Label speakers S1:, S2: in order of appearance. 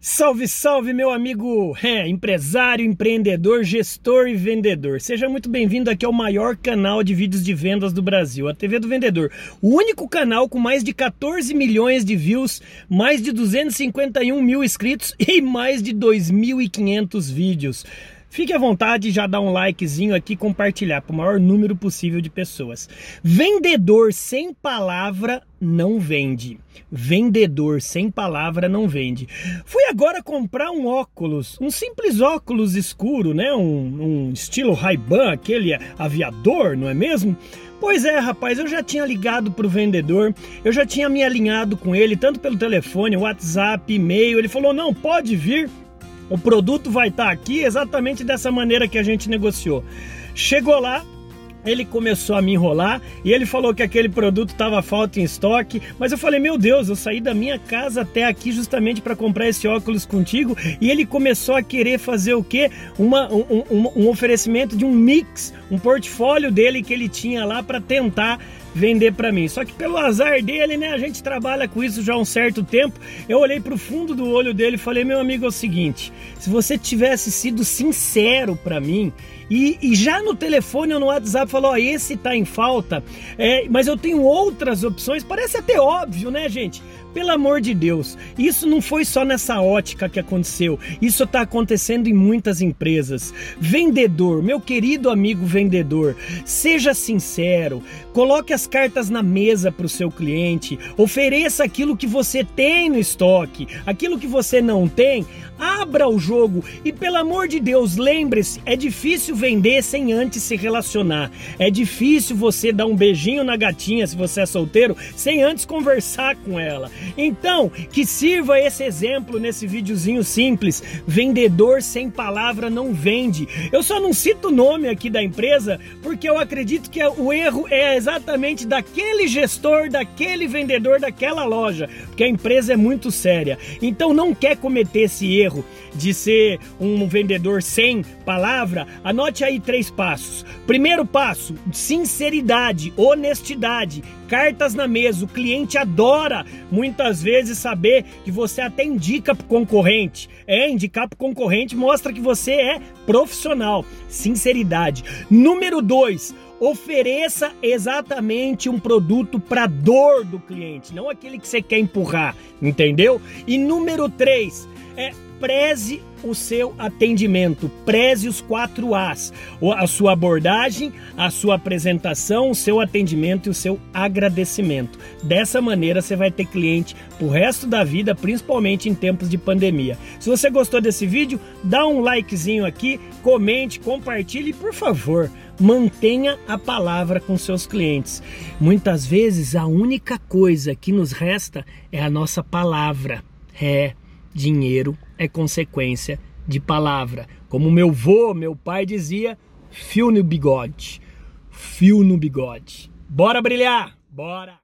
S1: Salve, salve, meu amigo é, empresário, empreendedor, gestor e vendedor. Seja muito bem-vindo aqui ao maior canal de vídeos de vendas do Brasil, a TV do Vendedor. O único canal com mais de 14 milhões de views, mais de 251 mil inscritos e mais de 2.500 vídeos. Fique à vontade, já dá um likezinho aqui, compartilhar para o maior número possível de pessoas. Vendedor sem palavra não vende. Vendedor sem palavra não vende. Fui agora comprar um óculos, um simples óculos escuro, né? Um, um estilo Ray-Ban, aquele aviador, não é mesmo? Pois é, rapaz, eu já tinha ligado para o vendedor, eu já tinha me alinhado com ele, tanto pelo telefone, WhatsApp, e-mail. Ele falou: não, pode vir, o produto vai estar tá aqui exatamente dessa maneira que a gente negociou. Chegou lá, ele começou a me enrolar e ele falou que aquele produto estava falta em estoque, mas eu falei, meu Deus, eu saí da minha casa até aqui justamente para comprar esse óculos contigo e ele começou a querer fazer o quê? Uma, um, um, um oferecimento de um mix, um portfólio dele que ele tinha lá para tentar vender para mim. Só que pelo azar dele, né, a gente trabalha com isso já há um certo tempo. Eu olhei para o fundo do olho dele e falei: "Meu amigo, é o seguinte, se você tivesse sido sincero para mim e, e, já no telefone ou no WhatsApp falou: esse tá em falta, é, mas eu tenho outras opções. Parece até óbvio, né, gente? Pelo amor de Deus, isso não foi só nessa ótica que aconteceu, isso está acontecendo em muitas empresas. Vendedor, meu querido amigo vendedor, seja sincero, coloque as cartas na mesa para o seu cliente, ofereça aquilo que você tem no estoque, aquilo que você não tem, abra o jogo. E pelo amor de Deus, lembre-se, é difícil vender sem antes se relacionar, é difícil você dar um beijinho na gatinha se você é solteiro sem antes conversar com ela. Então, que sirva esse exemplo nesse videozinho simples. Vendedor sem palavra não vende. Eu só não cito o nome aqui da empresa porque eu acredito que o erro é exatamente daquele gestor, daquele vendedor daquela loja, porque a empresa é muito séria. Então não quer cometer esse erro de ser um vendedor sem palavra, anote aí três passos. Primeiro passo, sinceridade, honestidade, cartas na mesa. O cliente adora muitas vezes saber que você até indica para concorrente. É, indicar para concorrente mostra que você é profissional. Sinceridade. Número dois, ofereça exatamente um produto para dor do cliente, não aquele que você quer empurrar, entendeu? E número três, é preze o seu atendimento, preze os quatro As, a sua abordagem, a sua apresentação, o seu atendimento e o seu agradecimento. Dessa maneira você vai ter cliente pro resto da vida, principalmente em tempos de pandemia. Se você gostou desse vídeo, dá um likezinho aqui, comente, compartilhe e por favor, mantenha a palavra com seus clientes. Muitas vezes a única coisa que nos resta é a nossa palavra. É dinheiro é consequência de palavra. Como meu vô, meu pai dizia, fio no bigode. Fio no bigode. Bora brilhar! Bora!